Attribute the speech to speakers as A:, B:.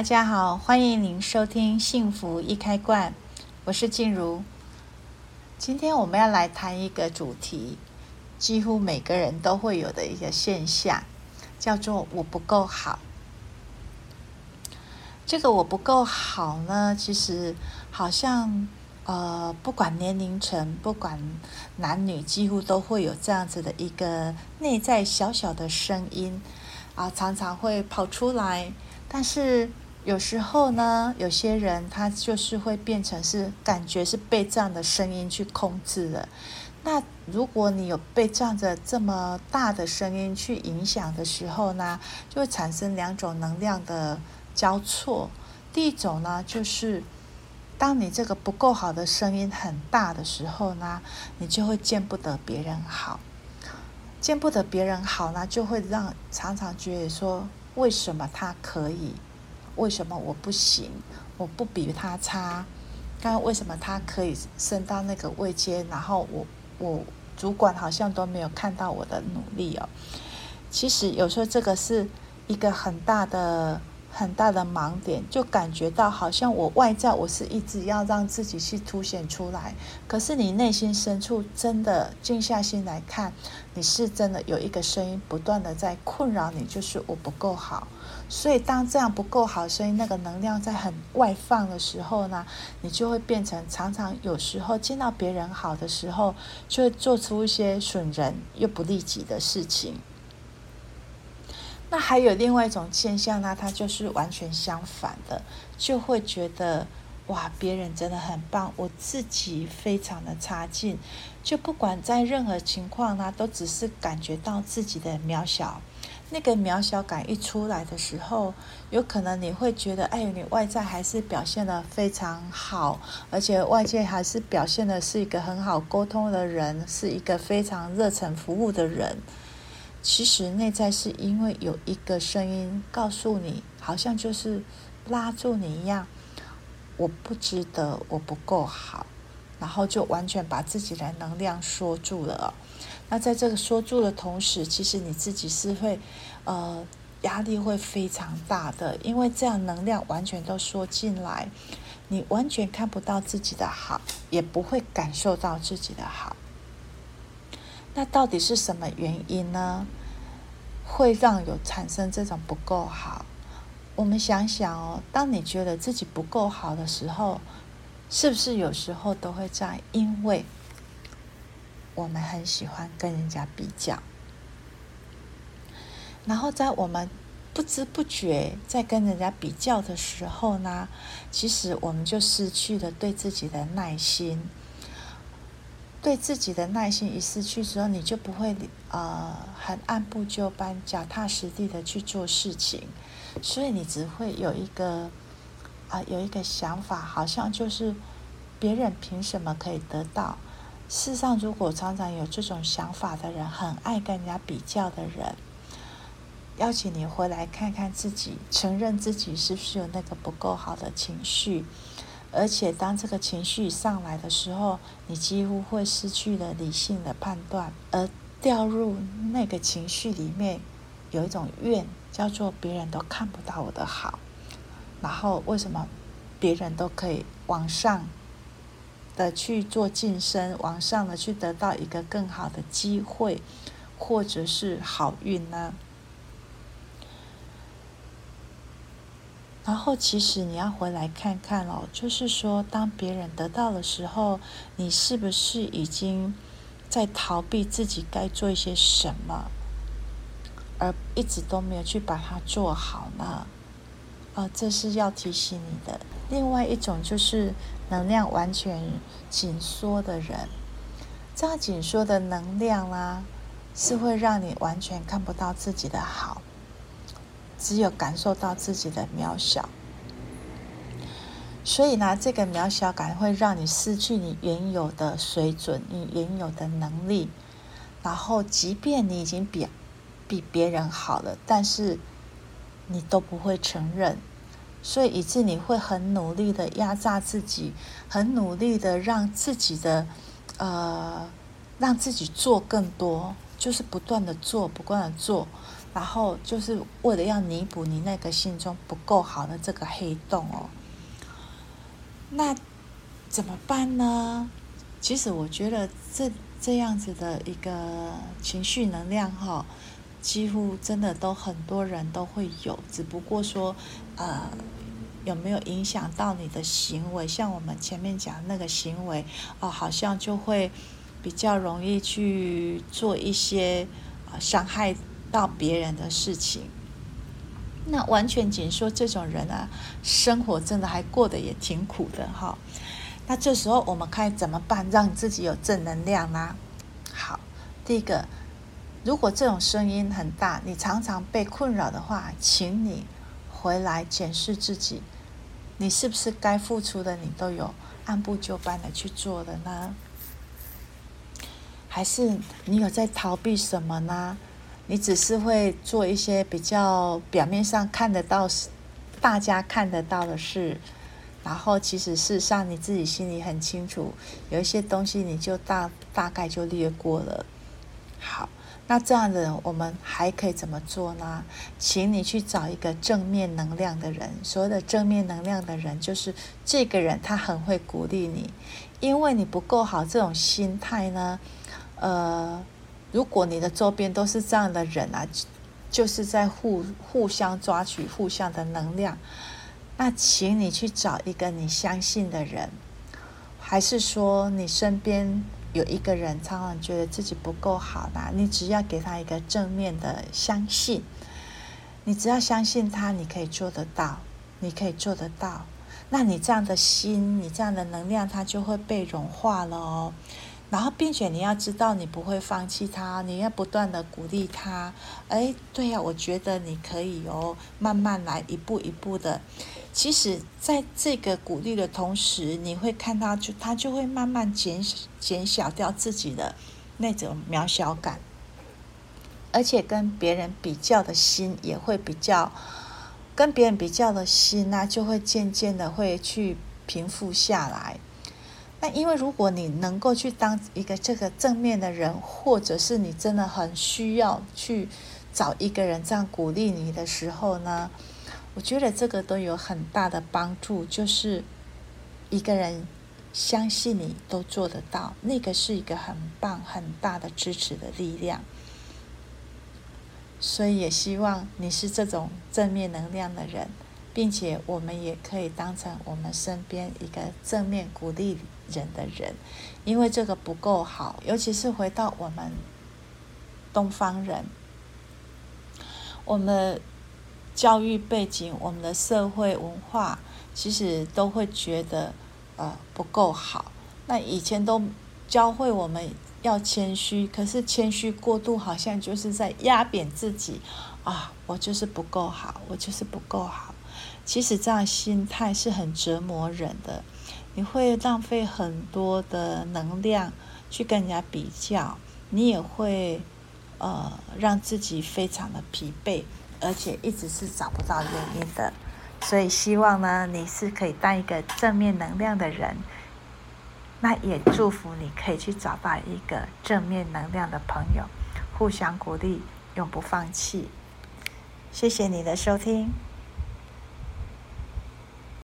A: 大家好，欢迎您收听《幸福一开罐》，我是静茹。今天我们要来谈一个主题，几乎每个人都会有的一个现象，叫做“我不够好”。这个“我不够好”呢，其实好像呃，不管年龄层，不管男女，几乎都会有这样子的一个内在小小的声音啊，常常会跑出来。但是有时候呢，有些人他就是会变成是感觉是被这样的声音去控制了。那如果你有被这样的这么大的声音去影响的时候呢，就会产生两种能量的交错。第一种呢，就是当你这个不够好的声音很大的时候呢，你就会见不得别人好，见不得别人好呢，就会让常常觉得说。为什么他可以？为什么我不行？我不比他差。但为什么他可以升到那个位阶？然后我我主管好像都没有看到我的努力哦。其实有时候这个是一个很大的。很大的盲点，就感觉到好像我外在我是一直要让自己去凸显出来，可是你内心深处真的静下心来看，你是真的有一个声音不断的在困扰你，就是我不够好。所以当这样不够好所以那个能量在很外放的时候呢，你就会变成常常有时候见到别人好的时候，就会做出一些损人又不利己的事情。那还有另外一种现象呢，它就是完全相反的，就会觉得哇，别人真的很棒，我自己非常的差劲，就不管在任何情况呢，都只是感觉到自己的渺小。那个渺小感一出来的时候，有可能你会觉得，哎，你外在还是表现得非常好，而且外界还是表现的是一个很好沟通的人，是一个非常热忱服务的人。其实内在是因为有一个声音告诉你，好像就是拉住你一样，我不值得，我不够好，然后就完全把自己的能量缩住了。那在这个缩住的同时，其实你自己是会，呃，压力会非常大的，因为这样能量完全都缩进来，你完全看不到自己的好，也不会感受到自己的好。那到底是什么原因呢？会让有产生这种不够好？我们想想哦，当你觉得自己不够好的时候，是不是有时候都会这样？因为我们很喜欢跟人家比较，然后在我们不知不觉在跟人家比较的时候呢，其实我们就失去了对自己的耐心。对自己的耐心一失去之后，你就不会呃很按部就班、脚踏实地的去做事情，所以你只会有一个啊、有一个想法，好像就是别人凭什么可以得到？世上，如果常常有这种想法的人，很爱跟人家比较的人，邀请你回来看看自己，承认自己是不是有那个不够好的情绪。而且，当这个情绪上来的时候，你几乎会失去了理性的判断，而掉入那个情绪里面，有一种怨，叫做别人都看不到我的好，然后为什么别人都可以往上的去做晋升，往上的去得到一个更好的机会，或者是好运呢？然后，其实你要回来看看哦，就是说，当别人得到的时候，你是不是已经在逃避自己该做一些什么，而一直都没有去把它做好呢？哦、这是要提醒你的。另外一种就是能量完全紧缩的人，这样紧缩的能量啊，是会让你完全看不到自己的好。只有感受到自己的渺小，所以呢，这个渺小感会让你失去你原有的水准，你原有的能力。然后，即便你已经比比别人好了，但是你都不会承认，所以以致你会很努力的压榨自己，很努力的让自己的呃，让自己做更多，就是不断的做，不断的做。然后就是为了要弥补你那个心中不够好的这个黑洞哦。那怎么办呢？其实我觉得这这样子的一个情绪能量哈、几乎真的都很多人都会有，只不过说呃有没有影响到你的行为？像我们前面讲那个行为哦，好像就会比较容易去做一些呃伤害到别人的事情。那完全仅说这种人啊，生活真的还过得也挺苦的哈。那这时候我们该怎么办，让自己有正能量呢？好，第一个，如果这种声音很大，你常常被困扰的话，请你回来检视自己，你是不是该付出的你都有按部就班的去做的呢？还是你有在逃避什么呢？你只是会做一些比较表面上看得到、大家看得到的事，然后其实事实上你自己心里很清楚，有一些东西你就大大概就略过了。好，那这样的人我们还可以怎么做呢？请你去找一个正面能量的人。所谓的正面能量的人，就是这个人他很会鼓励你，因为你不够好这种心态呢，呃。如果你的周边都是这样的人啊，就是在互互相抓取互相的能量，那请你去找一个你相信的人，还是说你身边有一个人常常觉得自己不够好呢？你只要给他一个正面的相信，你只要相信他，你可以做得到，你可以做得到，那你这样的心，你这样的能量，它就会被融化了哦。然后，并且你要知道，你不会放弃他，你要不断的鼓励他。哎，对呀，我觉得你可以哦，慢慢来，一步一步的。其实，在这个鼓励的同时，你会看到，就他就会慢慢减减小掉自己的那种渺小感，而且跟别人比较的心也会比较，跟别人比较的心呢，就会渐渐的会去平复下来。那因为如果你能够去当一个这个正面的人，或者是你真的很需要去找一个人这样鼓励你的时候呢，我觉得这个都有很大的帮助。就是一个人相信你都做得到，那个是一个很棒很大的支持的力量。所以也希望你是这种正面能量的人。并且我们也可以当成我们身边一个正面鼓励人的人，因为这个不够好，尤其是回到我们东方人，我们教育背景、我们的社会文化，其实都会觉得呃不够好。那以前都教会我们要谦虚，可是谦虚过度，好像就是在压扁自己啊！我就是不够好，我就是不够好。其实这样心态是很折磨人的，你会浪费很多的能量去跟人家比较，你也会呃让自己非常的疲惫，而且一直是找不到原因的。所以希望呢，你是可以当一个正面能量的人，那也祝福你可以去找到一个正面能量的朋友，互相鼓励，永不放弃。谢谢你的收听。